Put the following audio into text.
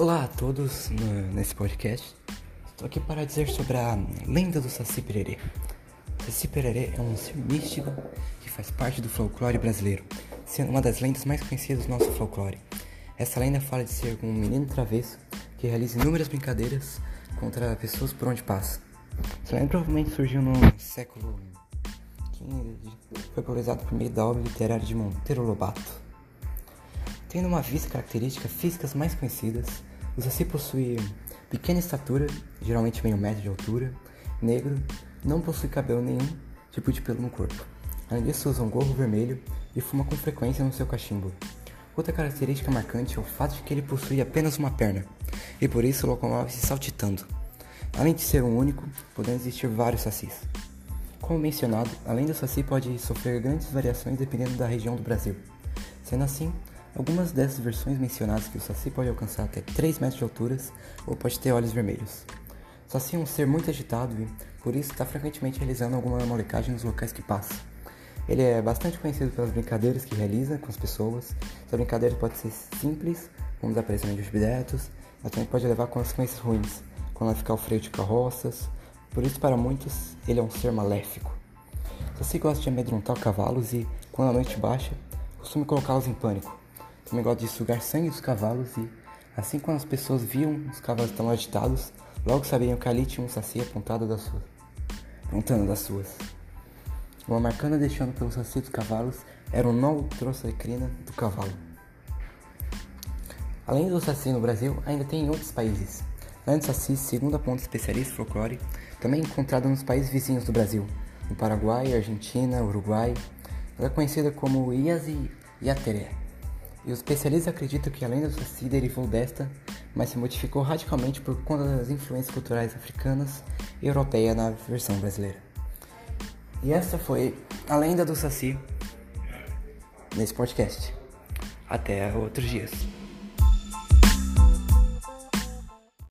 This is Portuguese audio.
Olá a todos no, nesse podcast. Estou aqui para dizer sobre a lenda do Saci Pererê. Saci Pererê é um ser místico que faz parte do folclore brasileiro, sendo uma das lendas mais conhecidas do nosso folclore. Essa lenda fala de ser um menino travesso que realiza inúmeras brincadeiras contra pessoas por onde passa. Essa lenda provavelmente surgiu no século XV, foi popularizado por meio da obra literária de Monteiro Lobato. Tendo uma vista característica físicas mais conhecidas, o Saci possui pequena estatura, geralmente meio metro de altura, negro, não possui cabelo nenhum tipo de pelo no corpo. Além disso, usa um gorro vermelho e fuma com frequência no seu cachimbo. Outra característica marcante é o fato de que ele possui apenas uma perna, e por isso locomove-se saltitando. Além de ser um único, podem existir vários sacis. Como mencionado, além do saci pode sofrer grandes variações dependendo da região do Brasil. Sendo assim, Algumas dessas versões mencionadas que o Saci pode alcançar até 3 metros de altura ou pode ter olhos vermelhos. O Saci é um ser muito agitado e, por isso, está frequentemente realizando alguma molecagem nos locais que passa. Ele é bastante conhecido pelas brincadeiras que realiza com as pessoas. Essa brincadeira pode ser simples, como desaparecimento de objetos, mas também pode levar consequências ruins, como ficar o freio de carroças. Por isso, para muitos, ele é um ser maléfico. O Saci gosta de amedrontar cavalos e, quando a noite baixa, costuma colocá-los em pânico. Também gosta de sugar sangue dos cavalos e, assim quando as pessoas viam os cavalos tão agitados, logo sabiam que ali tinha um saci apontado das suas, apontando das suas. Uma marcana deixando pelo saci dos cavalos era o nó trocecrina do cavalo. Além do saci no Brasil, ainda tem em outros países. Do saci, segundo aponta especialista folclore, também encontrada nos países vizinhos do Brasil, no Paraguai, Argentina, Uruguai. Ela é conhecida como Iasi Yateré. E os especialistas acreditam que a lenda do Saci derivou desta, mas se modificou radicalmente por conta das influências culturais africanas e europeias na versão brasileira. E essa foi a lenda do Saci nesse podcast. Até outros dias.